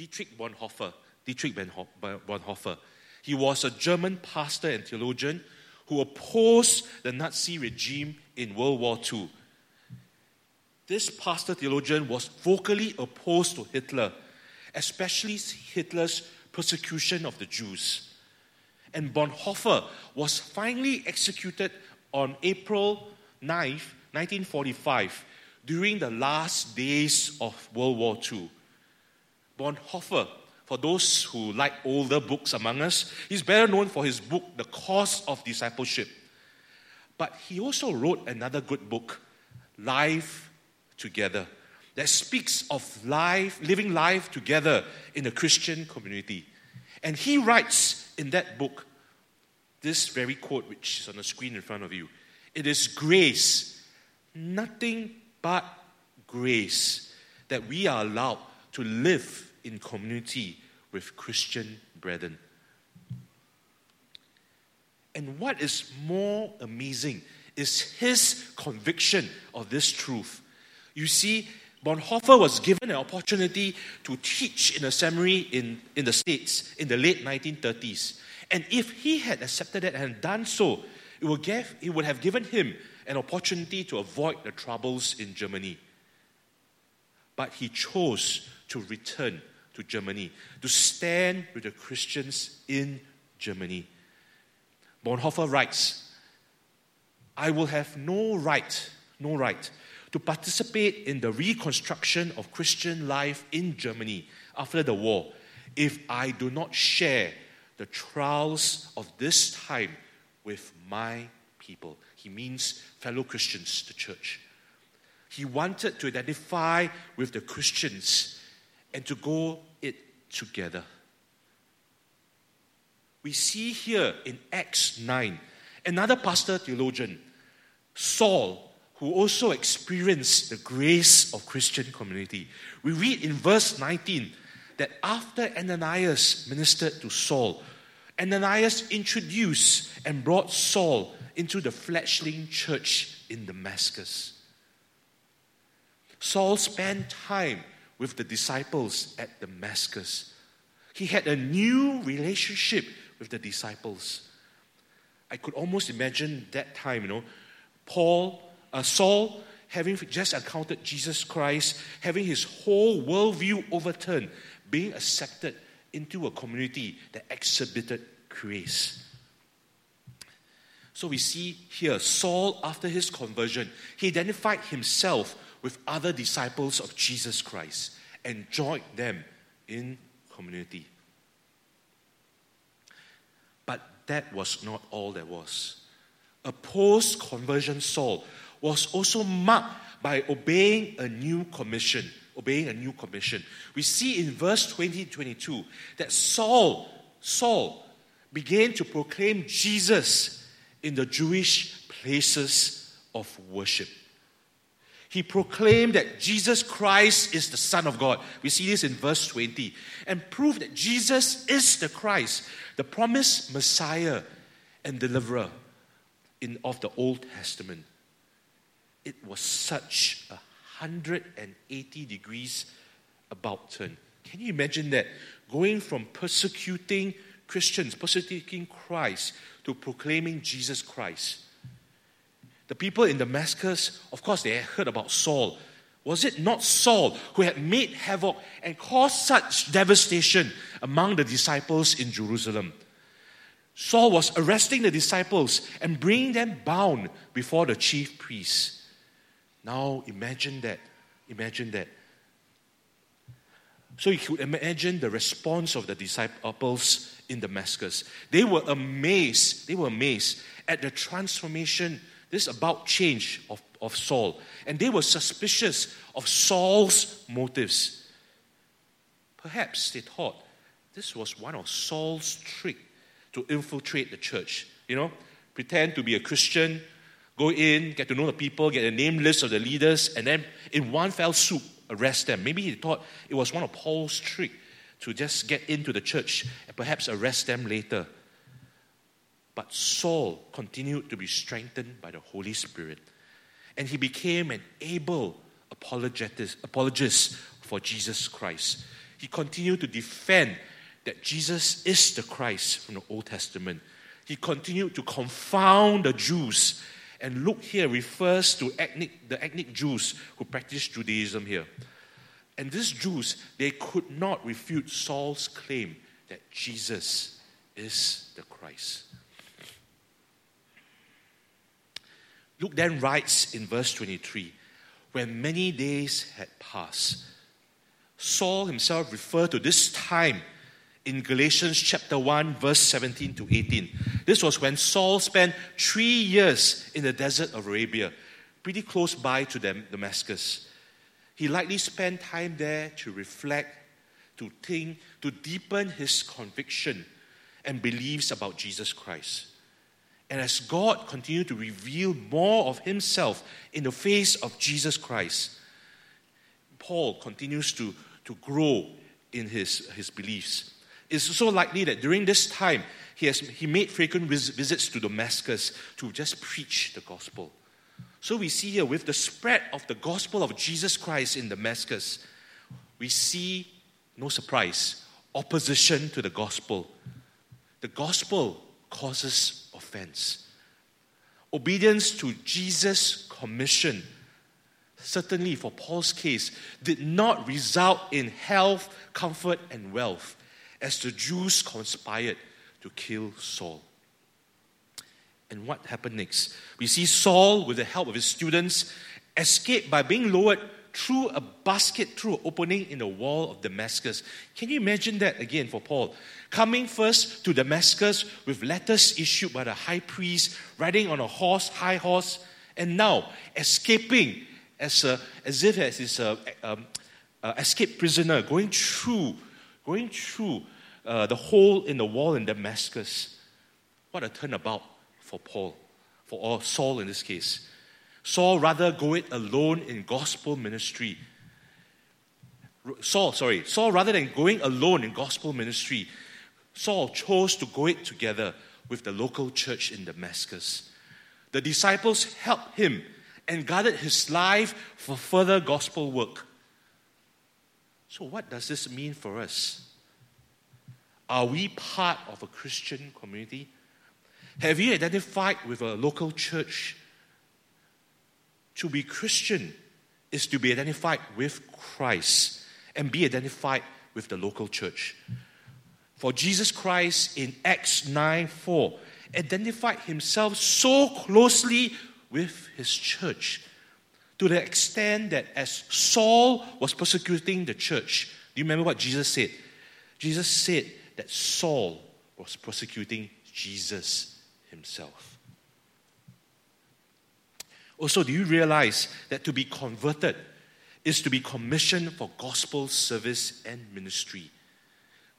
Dietrich Bonhoeffer. Dietrich Bonhoeffer. He was a German pastor and theologian who opposed the Nazi regime in World War II. This pastor theologian was vocally opposed to Hitler, especially Hitler's persecution of the Jews. And Bonhoeffer was finally executed on April 9th, 1945, during the last days of World War II. Bonhoeffer, for those who like older books among us, he's better known for his book, The Cost of Discipleship. But he also wrote another good book, Life Together, that speaks of life, living life together in a Christian community. And he writes in that book this very quote, which is on the screen in front of you it is grace, nothing but grace, that we are allowed to live in community with Christian brethren. And what is more amazing is his conviction of this truth. You see, Bonhoeffer was given an opportunity to teach in a seminary in, in the States in the late 1930s. And if he had accepted it and done so, it would, give, it would have given him an opportunity to avoid the troubles in Germany. But he chose to return to Germany, to stand with the Christians in Germany. Bonhoeffer writes, I will have no right, no right to participate in the reconstruction of Christian life in Germany after the war if I do not share the trials of this time with my people. He means fellow Christians, the church. He wanted to identify with the Christians and to go it together. We see here in Acts 9 another pastor theologian, Saul, who also experienced the grace of Christian community. We read in verse 19 that after Ananias ministered to Saul, Ananias introduced and brought Saul into the fledgling church in Damascus. Saul spent time with the disciples at Damascus. He had a new relationship with the disciples. I could almost imagine that time, you know, Paul, uh, Saul having just encountered Jesus Christ, having his whole worldview overturned, being accepted into a community that exhibited grace. So we see here Saul, after his conversion, he identified himself with other disciples of Jesus Christ and joined them in community. But that was not all there was. A post conversion Saul was also marked by obeying a new commission obeying a new commission. We see in verse 20 22 that Saul, Saul began to proclaim Jesus in the Jewish places of worship. He proclaimed that Jesus Christ is the Son of God. We see this in verse 20. And proved that Jesus is the Christ, the promised Messiah and deliverer in, of the Old Testament. It was such a 180 degrees about turn. Can you imagine that? Going from persecuting Christians, persecuting Christ, to proclaiming Jesus Christ. The people in Damascus, of course, they had heard about Saul. Was it not Saul who had made havoc and caused such devastation among the disciples in Jerusalem? Saul was arresting the disciples and bringing them bound before the chief priests. Now imagine that. Imagine that. So you could imagine the response of the disciples in Damascus. They were amazed. They were amazed at the transformation, this about change of, of Saul. And they were suspicious of Saul's motives. Perhaps they thought this was one of Saul's tricks to infiltrate the church. You know, pretend to be a Christian, Go in, get to know the people, get a name list of the leaders, and then in one fell swoop, arrest them. Maybe he thought it was one of Paul's tricks to just get into the church and perhaps arrest them later. But Saul continued to be strengthened by the Holy Spirit, and he became an able apologist, for Jesus Christ. he continued to defend that Jesus is the Christ from the Old Testament. He continued to confound the Jews. And Luke here refers to ethnic, the ethnic Jews who practiced Judaism here. And these Jews, they could not refute Saul's claim that Jesus is the Christ. Luke then writes in verse 23 when many days had passed, Saul himself referred to this time in Galatians chapter 1, verse 17 to 18. This was when Saul spent three years in the desert of Arabia, pretty close by to them, Damascus. He likely spent time there to reflect, to think, to deepen his conviction and beliefs about Jesus Christ. And as God continued to reveal more of himself in the face of Jesus Christ, Paul continues to, to grow in his, his beliefs. It's so likely that during this time, he, has, he made frequent vis- visits to Damascus to just preach the gospel. So we see here with the spread of the gospel of Jesus Christ in Damascus, we see, no surprise, opposition to the gospel. The gospel causes offense. Obedience to Jesus' commission, certainly for Paul's case, did not result in health, comfort, and wealth as the Jews conspired to kill Saul. And what happened next? We see Saul, with the help of his students, escape by being lowered through a basket, through an opening in the wall of Damascus. Can you imagine that again for Paul? Coming first to Damascus with letters issued by the high priest, riding on a horse, high horse, and now escaping as, a, as if as is a, um, a escaped prisoner, going through, going through uh, the hole in the wall in Damascus. What a turnabout for Paul, for all, Saul in this case. Saul rather go it alone in gospel ministry. Saul, sorry, Saul rather than going alone in gospel ministry, Saul chose to go it together with the local church in Damascus. The disciples helped him and guarded his life for further gospel work. So, what does this mean for us? Are we part of a Christian community? Have you identified with a local church to be Christian is to be identified with Christ and be identified with the local church. For Jesus Christ in Acts 9 4 identified himself so closely with his church to the extent that as Saul was persecuting the church, do you remember what Jesus said? Jesus said that Saul was persecuting Jesus himself. Also, do you realize that to be converted is to be commissioned for gospel service and ministry?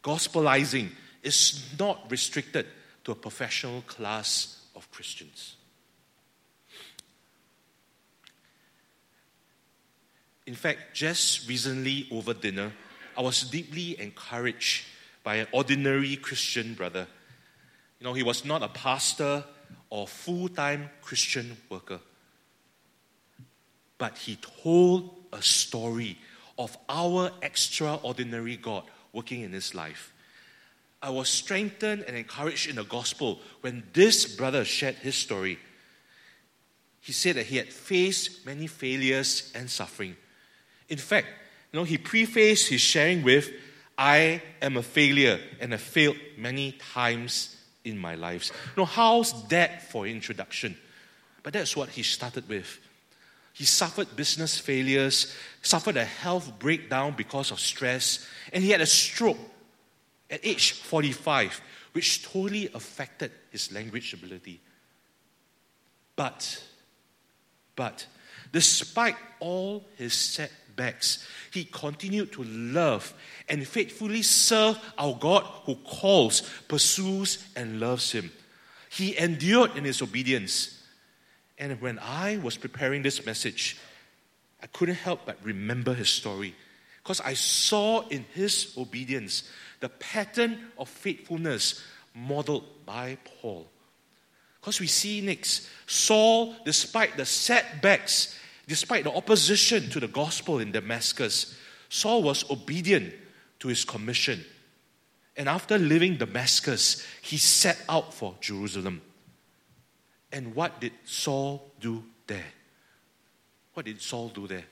Gospelizing is not restricted to a professional class of Christians. In fact, just recently over dinner, I was deeply encouraged by an ordinary Christian brother. You know, he was not a pastor or full time Christian worker but he told a story of our extraordinary God working in his life. I was strengthened and encouraged in the gospel when this brother shared his story. He said that he had faced many failures and suffering. In fact, you know, he prefaced his sharing with, I am a failure and have failed many times in my life. You know, how's that for introduction? But that's what he started with. He suffered business failures, suffered a health breakdown because of stress, and he had a stroke at age 45, which totally affected his language ability. But, but, despite all his setbacks, he continued to love and faithfully serve our God who calls, pursues, and loves him. He endured in his obedience and when I was preparing this message, I couldn't help but remember his story because I saw in his obedience the pattern of faithfulness modeled by Paul. Because we see next, Saul, despite the setbacks, despite the opposition to the gospel in Damascus, Saul was obedient to his commission. And after leaving Damascus, he set out for Jerusalem. And what did Saul do there? What did Saul do there?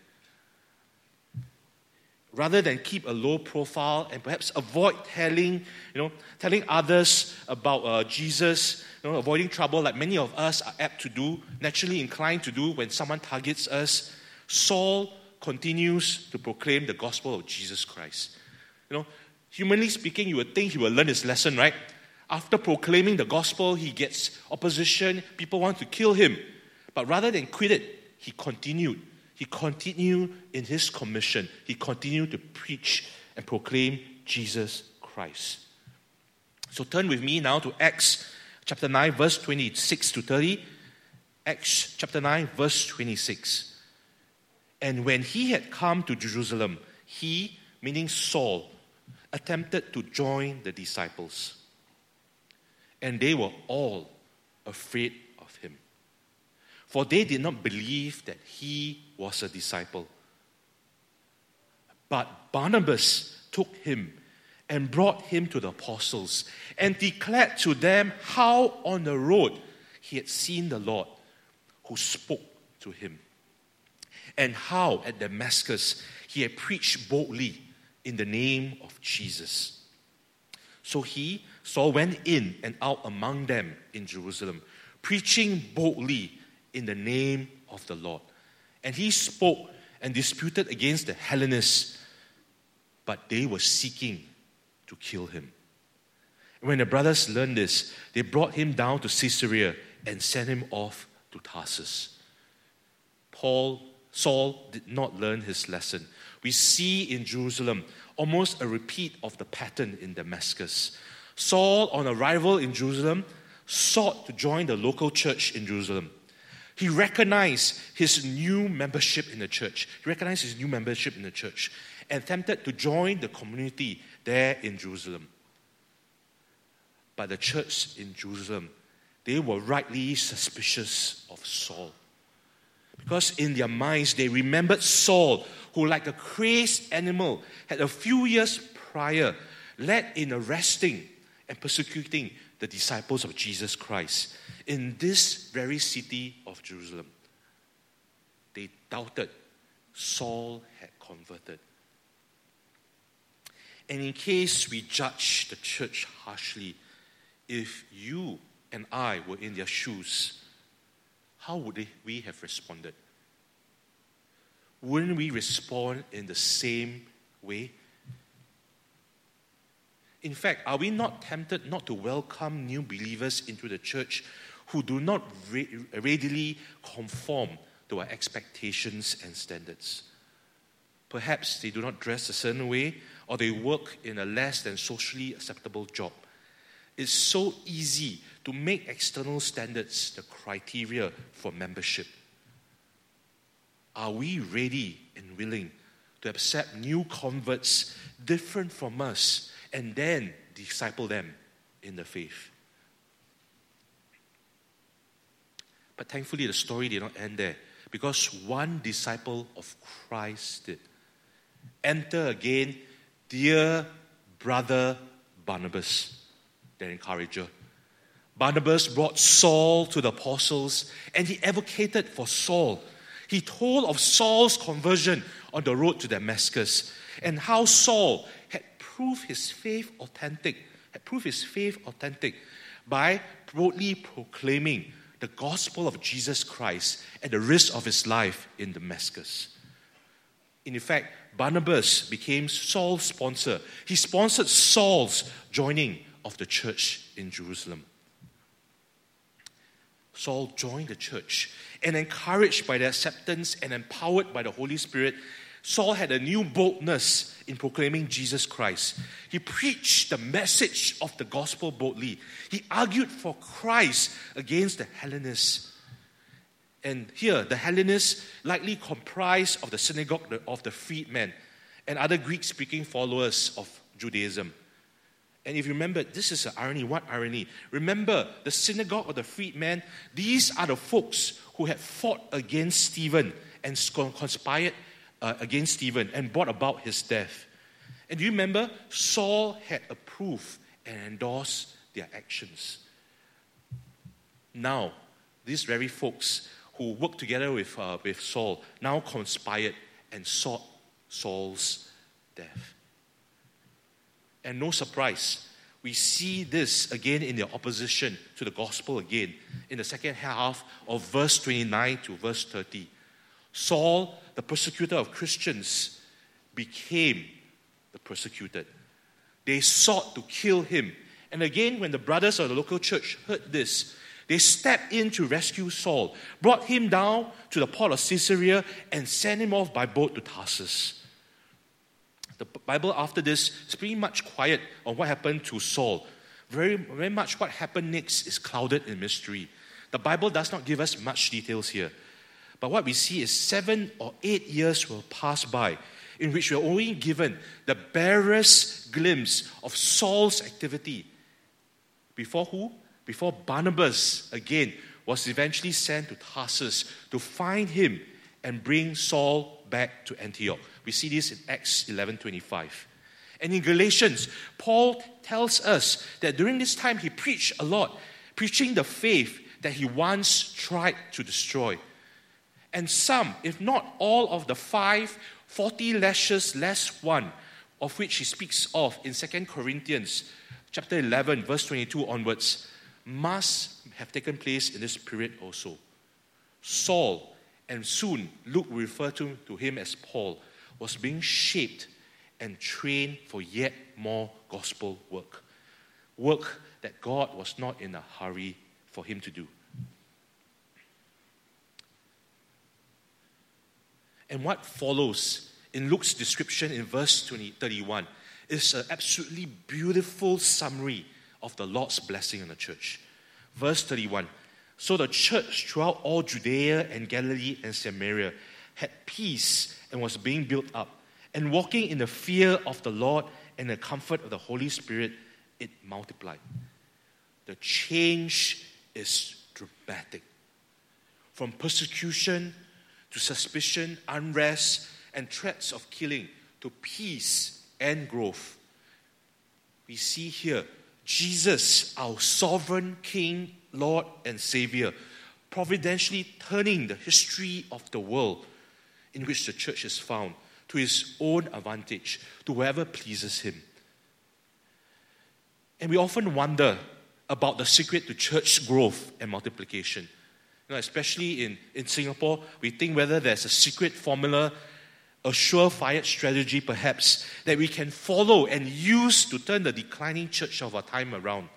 Rather than keep a low profile and perhaps avoid telling, you know, telling others about uh, Jesus, you know, avoiding trouble like many of us are apt to do, naturally inclined to do when someone targets us, Saul continues to proclaim the gospel of Jesus Christ. You know, humanly speaking, you would think he will learn his lesson, right? After proclaiming the gospel, he gets opposition, people want to kill him. But rather than quit it, he continued. He continued in his commission. He continued to preach and proclaim Jesus Christ. So turn with me now to Acts chapter 9, verse 26 to 30. Acts chapter 9, verse 26. And when he had come to Jerusalem, he, meaning Saul, attempted to join the disciples. And they were all afraid of him. For they did not believe that he was a disciple. But Barnabas took him and brought him to the apostles and declared to them how on the road he had seen the Lord who spoke to him, and how at Damascus he had preached boldly in the name of Jesus. So he, Saul, went in and out among them in Jerusalem, preaching boldly in the name of the Lord. And he spoke and disputed against the Hellenists, but they were seeking to kill him. When the brothers learned this, they brought him down to Caesarea and sent him off to Tarsus. Paul, Saul did not learn his lesson. We see in Jerusalem almost a repeat of the pattern in Damascus. Saul, on arrival in Jerusalem, sought to join the local church in Jerusalem. He recognized his new membership in the church. He recognized his new membership in the church and attempted to join the community there in Jerusalem. But the church in Jerusalem, they were rightly suspicious of Saul. Because in their minds, they remembered Saul, who, like a crazed animal, had a few years prior led in arresting and persecuting the disciples of Jesus Christ in this very city of Jerusalem. They doubted Saul had converted. And in case we judge the church harshly, if you and I were in their shoes, how would we have responded? Wouldn't we respond in the same way? In fact, are we not tempted not to welcome new believers into the church who do not readily conform to our expectations and standards? Perhaps they do not dress a certain way or they work in a less than socially acceptable job. It's so easy to make external standards the criteria for membership. Are we ready and willing to accept new converts different from us and then disciple them in the faith? But thankfully, the story did not end there because one disciple of Christ did. Enter again Dear brother Barnabas, their encourager. Barnabas brought Saul to the apostles and he advocated for Saul. He told of Saul's conversion on the road to Damascus and how Saul had proved his faith authentic, had proved his faith authentic by boldly proclaiming the gospel of Jesus Christ at the risk of his life in Damascus. In effect, Barnabas became Saul's sponsor. He sponsored Saul's joining of the church in Jerusalem. Saul joined the church and encouraged by the acceptance and empowered by the Holy Spirit, Saul had a new boldness in proclaiming Jesus Christ. He preached the message of the gospel boldly. He argued for Christ against the Hellenists and here, the Hellenists likely comprised of the synagogue of the freedmen and other Greek speaking followers of Judaism. And if you remember, this is an irony. What irony? Remember, the synagogue of the freedmen, these are the folks who had fought against Stephen and conspired uh, against Stephen and brought about his death. And do you remember? Saul had approved and endorsed their actions. Now, these very folks who worked together with, uh, with Saul now conspired and sought Saul's death. And no surprise, we see this again in their opposition to the gospel again in the second half of verse 29 to verse 30. Saul, the persecutor of Christians, became the persecuted. They sought to kill him. And again, when the brothers of the local church heard this, they stepped in to rescue Saul, brought him down to the port of Caesarea, and sent him off by boat to Tarsus. The Bible after this is pretty much quiet on what happened to Saul. Very, very much what happened next is clouded in mystery. The Bible does not give us much details here. But what we see is seven or eight years will pass by in which we are only given the barest glimpse of Saul's activity. Before who? Before Barnabas, again, was eventually sent to Tarsus to find him and bring Saul back to Antioch. We see this in Acts 11:25. And in Galatians, Paul tells us that during this time he preached a lot, preaching the faith that he once tried to destroy. And some, if not all of the five 40 lashes less one, of which he speaks of in 2 Corinthians chapter 11, verse 22 onwards, must have taken place in this period also. Saul, and soon Luke referred to, to him as Paul, was being shaped and trained for yet more gospel work. Work that God was not in a hurry for him to do. And what follows in Luke's description in verse 20, 31 is an absolutely beautiful summary of the Lord's blessing on the church. Verse 31 So the church throughout all Judea and Galilee and Samaria had peace and was being built up. And walking in the fear of the Lord and the comfort of the Holy Spirit, it multiplied. The change is dramatic. From persecution to suspicion, unrest, and threats of killing to peace and growth. We see here Jesus, our sovereign King, Lord, and Savior, providentially turning the history of the world in which the church is found to his own advantage, to whoever pleases him. And we often wonder about the secret to church growth and multiplication. You know, especially in, in Singapore, we think whether there's a secret formula, a surefire strategy perhaps, that we can follow and use to turn the declining church of our time around.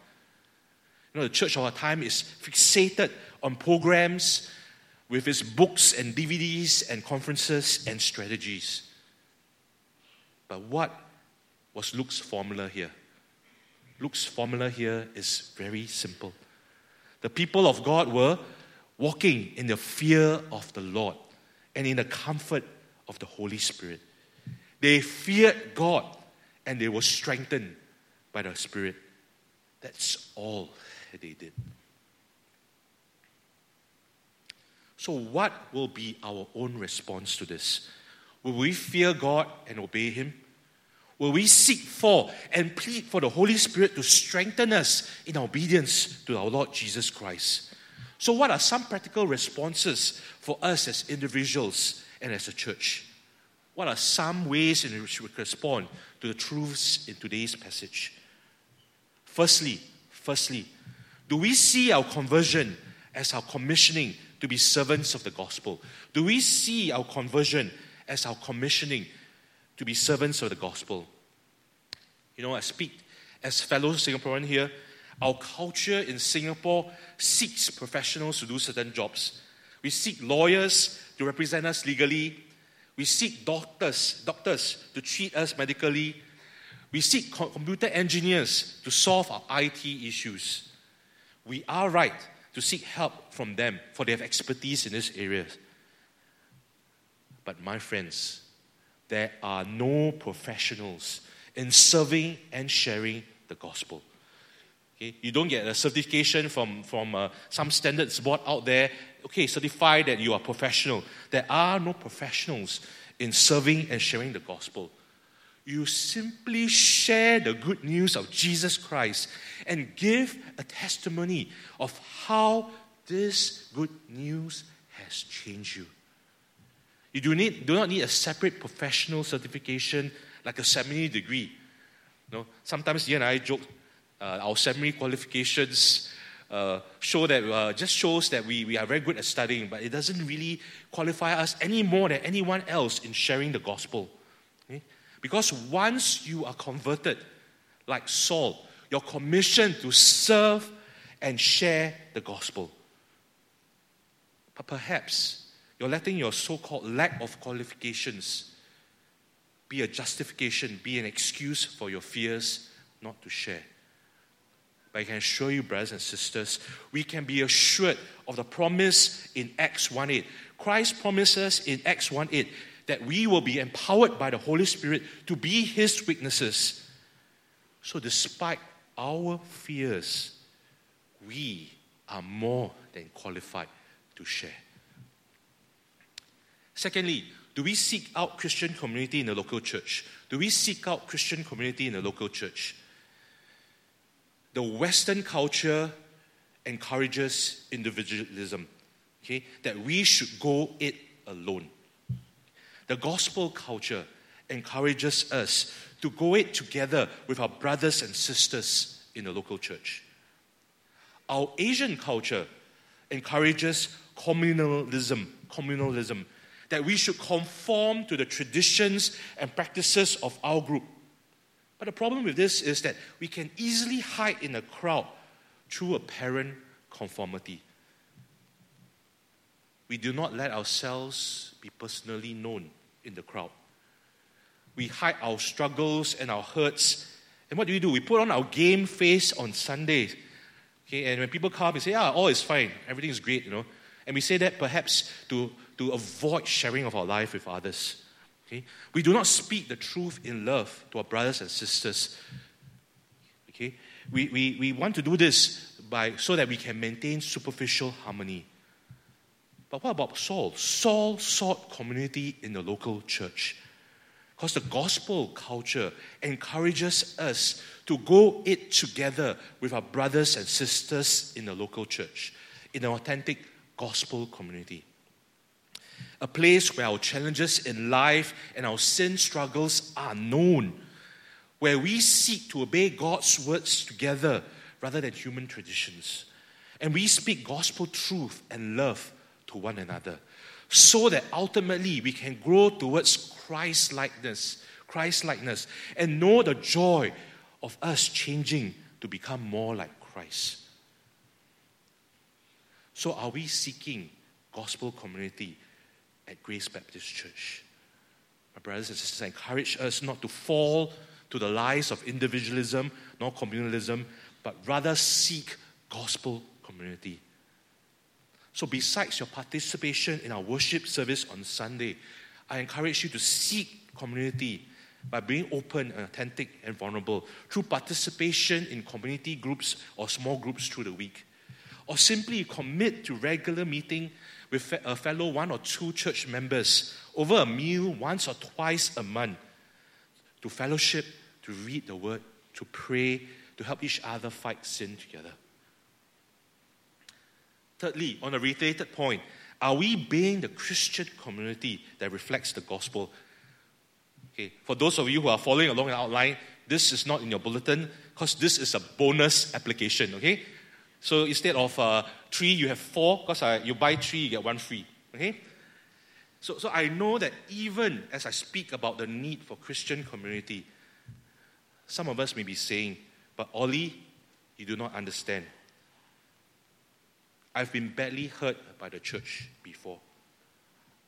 You know, the church of our time is fixated on programs with its books and DVDs and conferences and strategies. But what was Luke's formula here? Luke's formula here is very simple. The people of God were walking in the fear of the Lord and in the comfort of the Holy Spirit. They feared God and they were strengthened by the Spirit. That's all they did. So, what will be our own response to this? Will we fear God and obey Him? Will we seek for and plead for the Holy Spirit to strengthen us in obedience to our Lord Jesus Christ? So, what are some practical responses for us as individuals and as a church? What are some ways in which we respond to the truths in today's passage? Firstly, firstly, do we see our conversion as our commissioning to be servants of the gospel? Do we see our conversion as our commissioning to be servants of the gospel? You know, I speak as fellow Singaporean here our culture in Singapore seeks professionals to do certain jobs. We seek lawyers to represent us legally. We seek doctors, doctors to treat us medically. We seek computer engineers to solve our IT issues. We are right to seek help from them, for they have expertise in this area. But my friends, there are no professionals in serving and sharing the gospel. Okay? You don't get a certification from, from uh, some standards board out there, okay, certify that you are professional. There are no professionals in serving and sharing the gospel. You simply share the good news of Jesus Christ and give a testimony of how this good news has changed you. You do, need, do not need a separate professional certification like a seminary degree. You know, sometimes you and I joke, uh, our seminary qualifications uh, show that uh, just shows that we, we are very good at studying, but it doesn't really qualify us any more than anyone else in sharing the gospel. Okay? Because once you are converted, like Saul, you're commissioned to serve and share the gospel. But perhaps you're letting your so called lack of qualifications be a justification, be an excuse for your fears not to share. But I can assure you, brothers and sisters, we can be assured of the promise in Acts 1:8. Christ promises in Acts 1:8 that we will be empowered by the Holy Spirit to be His witnesses. So, despite our fears, we are more than qualified to share. Secondly, do we seek out Christian community in the local church? Do we seek out Christian community in the local church? The Western culture encourages individualism, okay, that we should go it alone. The gospel culture encourages us to go it together with our brothers and sisters in the local church. Our Asian culture encourages communalism, communalism, that we should conform to the traditions and practices of our group. But the problem with this is that we can easily hide in a crowd through apparent conformity. We do not let ourselves be personally known in the crowd. We hide our struggles and our hurts. And what do we do? We put on our game face on Sundays. Okay, and when people come, we say, yeah, all is fine, everything is great, you know. And we say that perhaps to, to avoid sharing of our life with others. Okay? We do not speak the truth in love to our brothers and sisters. Okay? We, we, we want to do this by, so that we can maintain superficial harmony. But what about Saul? Saul sought community in the local church. Because the gospel culture encourages us to go it together with our brothers and sisters in the local church, in an authentic gospel community. A place where our challenges in life and our sin struggles are known, where we seek to obey God's words together rather than human traditions. And we speak gospel truth and love to one another so that ultimately we can grow towards Christ likeness, Christ likeness, and know the joy of us changing to become more like Christ. So, are we seeking gospel community at Grace Baptist Church? My brothers and sisters, I encourage us not to fall to the lies of individualism nor communalism, but rather seek gospel community. So, besides your participation in our worship service on Sunday, I encourage you to seek community by being open and authentic and vulnerable through participation in community groups or small groups through the week. Or simply commit to regular meeting with a fellow one or two church members over a meal once or twice a month to fellowship, to read the word, to pray, to help each other fight sin together. Thirdly, on a related point, are we being the Christian community that reflects the gospel? Okay, for those of you who are following along the outline, this is not in your bulletin because this is a bonus application. Okay, so instead of uh, three, you have four because uh, you buy three, you get one free. Okay, so so I know that even as I speak about the need for Christian community, some of us may be saying, "But Ollie, you do not understand." I've been badly hurt by the church before.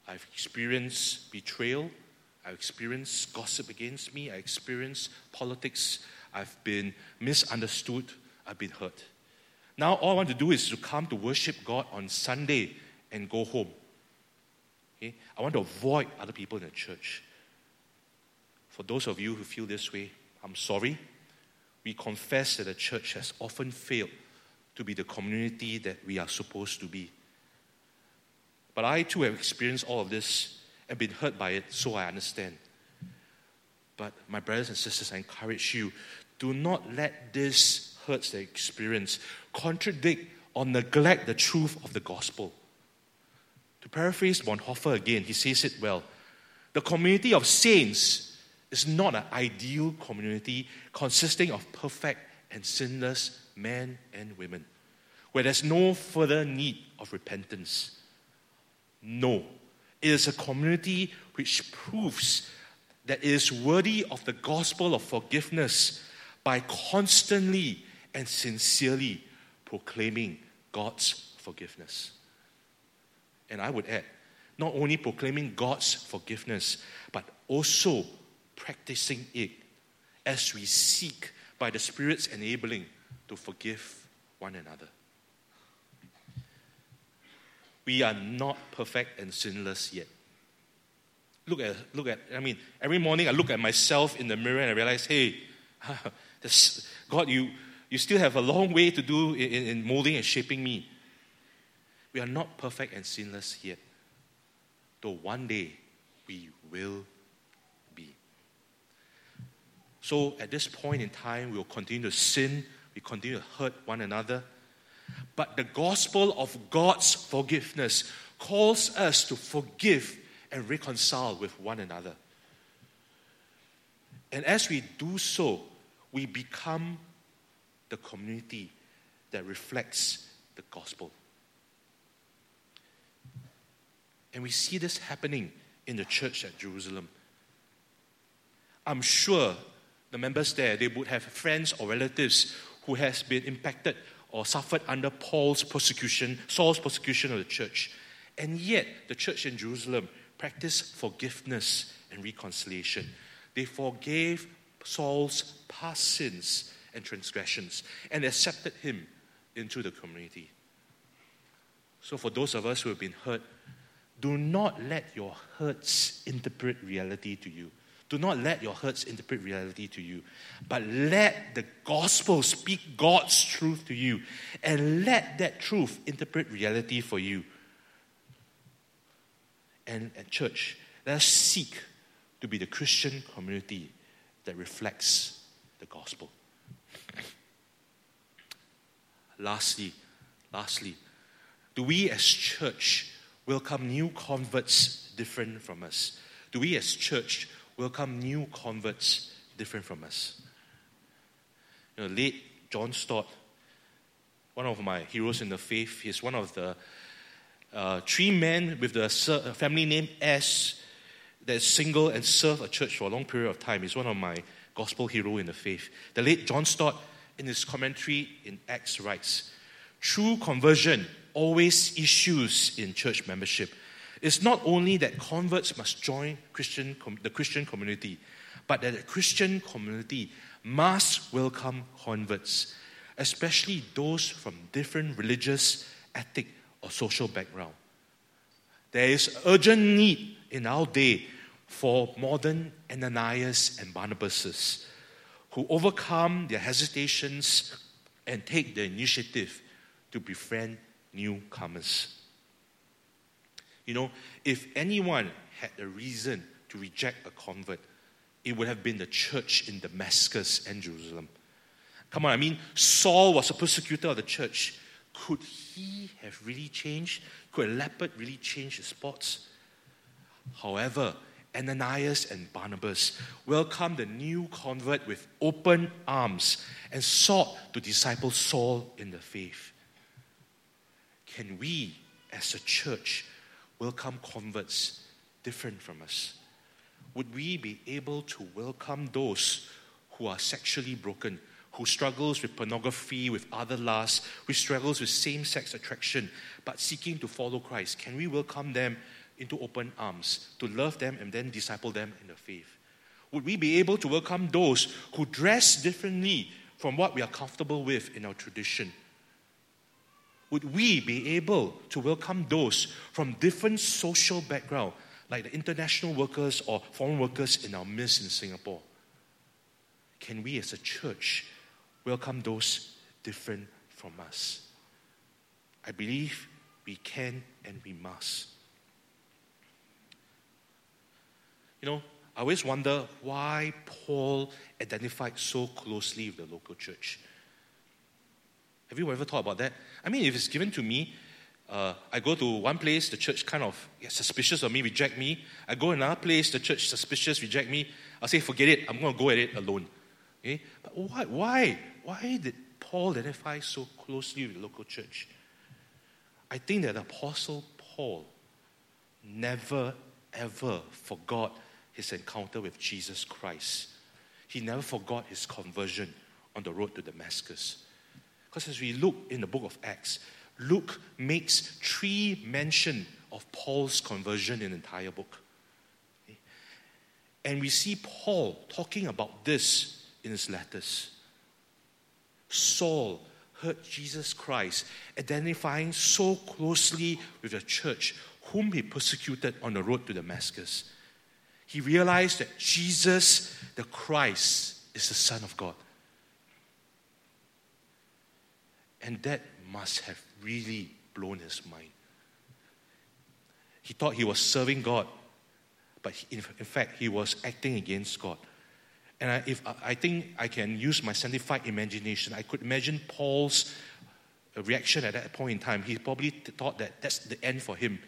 I've experienced betrayal. I've experienced gossip against me. I experienced politics. I've been misunderstood. I've been hurt. Now, all I want to do is to come to worship God on Sunday and go home. Okay? I want to avoid other people in the church. For those of you who feel this way, I'm sorry. We confess that the church has often failed to be the community that we are supposed to be. But I too have experienced all of this and been hurt by it, so I understand. But, my brothers and sisters, I encourage you do not let this hurts they experience contradict or neglect the truth of the gospel. To paraphrase Bonhoeffer again, he says it well the community of saints is not an ideal community consisting of perfect and sinless men and women, where there's no further need of repentance. No, it is a community which proves that it is worthy of the gospel of forgiveness by constantly and sincerely proclaiming God's forgiveness. And I would add, not only proclaiming God's forgiveness, but also practicing it as we seek, by the Spirit's enabling, to forgive one another. We are not perfect and sinless yet. Look at, look at, I mean, every morning I look at myself in the mirror and I realize, hey, God, you, you still have a long way to do in, in molding and shaping me. We are not perfect and sinless yet, though one day we will be. So at this point in time, we will continue to sin, we continue to hurt one another. But the gospel of God's forgiveness calls us to forgive and reconcile with one another. And as we do so, we become the community that reflects the gospel. And we see this happening in the church at Jerusalem. I'm sure the members there, they would have friends or relatives who has been impacted or suffered under Paul's persecution, Saul's persecution of the church. And yet, the church in Jerusalem practiced forgiveness and reconciliation. They forgave Saul's past sins and transgressions and accepted him into the community. So, for those of us who have been hurt, do not let your hurts interpret reality to you. Do not let your hurts interpret reality to you, but let the gospel speak God's truth to you and let that truth interpret reality for you. And at church, let us seek to be the Christian community that reflects the gospel. Lastly, lastly, do we as church welcome new converts different from us? Do we as church welcome new converts different from us? You know, late John Stott, one of my heroes in the faith, he's one of the uh, three men with the family name S that's single and served a church for a long period of time. He's one of my gospel hero in the faith. The late John Stott, in his commentary in Acts, writes True conversion always issues in church membership. It's not only that converts must join Christian, the Christian community, but that the Christian community must welcome converts, especially those from different religious, ethnic, or social background. There is urgent need in our day for modern Ananias and Barnabases who overcome their hesitations and take the initiative to befriend newcomers. You know, if anyone had a reason to reject a convert, it would have been the church in Damascus and Jerusalem. Come on, I mean, Saul was a persecutor of the church. Could he have really changed? Could a leopard really change his spots? However, Ananias and Barnabas welcomed the new convert with open arms and sought to disciple Saul in the faith. Can we, as a church, welcome converts different from us? Would we be able to welcome those who are sexually broken, who struggles with pornography, with other lusts, who struggles with same-sex attraction, but seeking to follow Christ? Can we welcome them into open arms to love them and then disciple them in the faith? Would we be able to welcome those who dress differently from what we are comfortable with in our tradition? Would we be able to welcome those from different social background, like the international workers or foreign workers in our midst in Singapore? Can we as a church welcome those different from us? I believe we can and we must. You know, I always wonder why Paul identified so closely with the local church. Have you ever thought about that? I mean, if it's given to me, uh, I go to one place, the church kind of gets suspicious of me, reject me. I go another place, the church suspicious, reject me. I'll say, forget it, I'm going to go at it alone. Okay? But why? Why? Why did Paul identify so closely with the local church? I think that Apostle Paul never, ever forgot his encounter with Jesus Christ. He never forgot his conversion on the road to Damascus. Because as we look in the book of Acts, Luke makes three mention of Paul's conversion in the entire book. And we see Paul talking about this in his letters. Saul heard Jesus Christ identifying so closely with the church whom he persecuted on the road to Damascus. He realized that Jesus, the Christ, is the Son of God. And that must have really blown his mind. He thought he was serving God, but in, fact, he was acting against God. And I, if, I think I can use my sanctified imagination. I could imagine Paul's uh, reaction at that point in time. He probably thought that that's the end for him.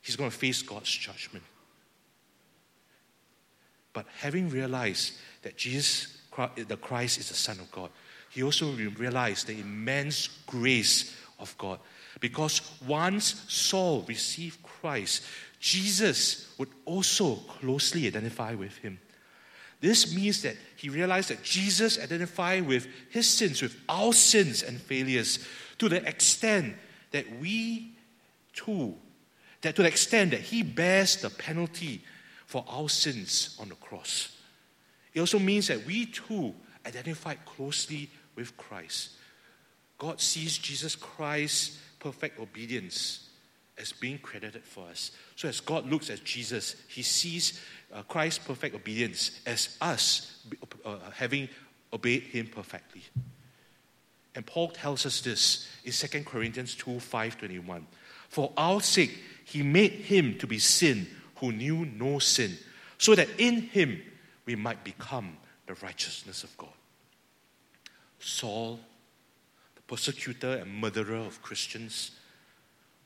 He's going to face God's judgment. But having realized that Jesus, the Christ, is the Son of God, he also realized the immense grace of God. Because once Saul received Christ, Jesus would also closely identify with him. This means that he realized that Jesus identified with his sins, with our sins and failures, to the extent that we too, that to the extent that he bears the penalty for our sins on the cross. It also means that we too identify closely with Christ. God sees Jesus Christ's perfect obedience as being credited for us. So as God looks at Jesus, he sees uh, Christ's perfect obedience as us uh, having obeyed him perfectly. And Paul tells us this in 2 Corinthians 2 521. For our sake, he made him to be sin who knew no sin, so that in him we might become the righteousness of God. Saul, the persecutor and murderer of Christians,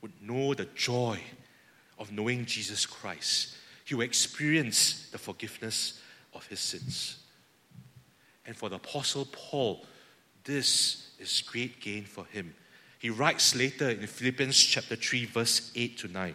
would know the joy of knowing Jesus Christ. He would experience the forgiveness of his sins. And for the Apostle Paul, this is great gain for him. He writes later in Philippians chapter 3, verse 8 to 9.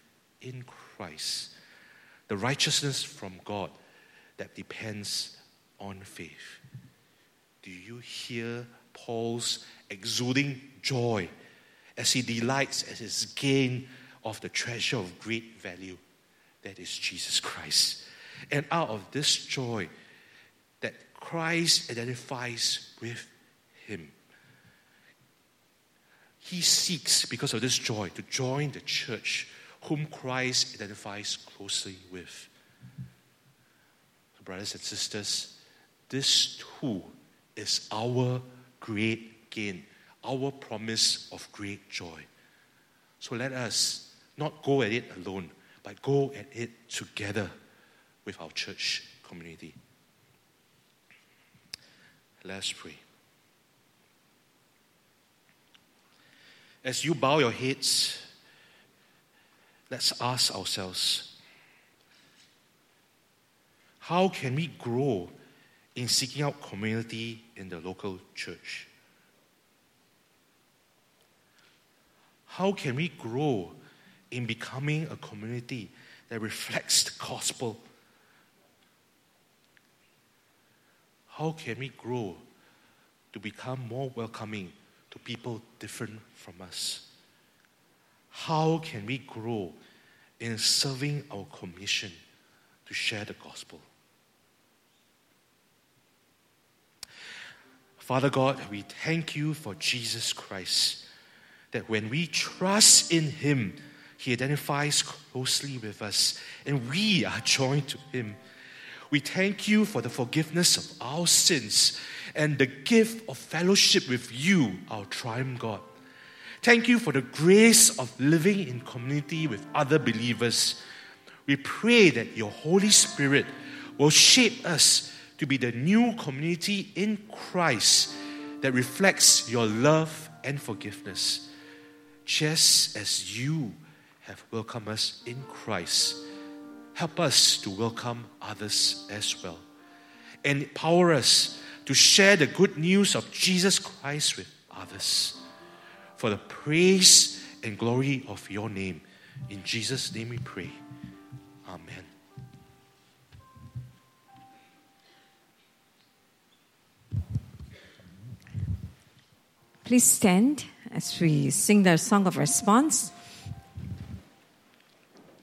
in Christ, the righteousness from God that depends on faith. Do you hear Paul's exuding joy as he delights at his gain of the treasure of great value that is Jesus Christ. And out of this joy that Christ identifies with him, he seeks, because of this joy, to join the church whom Christ identifies closely with. Brothers and sisters, this too is our great gain, our promise of great joy. So let us not go at it alone, but go at it together with our church community. Let's pray. As you bow your heads, let's ask ourselves how can we grow in seeking out community in the local church? How can we grow in becoming a community that reflects the gospel? How can we grow to become more welcoming to people different from us? How can we grow in serving our commission to share the gospel. Father God, we thank you for Jesus Christ, that when we trust in him, he identifies closely with us and we are joined to him. We thank you for the forgiveness of our sins and the gift of fellowship with you, our triune God. Thank you for the grace of living in community with other believers. We pray that your Holy Spirit will shape us to be the new community in Christ that reflects your love and forgiveness, just as you have welcomed us in Christ. Help us to welcome others as well. Empower us to share the good news of Jesus Christ with others for the praise and glory of your name. In Jesus' name we pray. Amen. Please stand as we sing the song of response.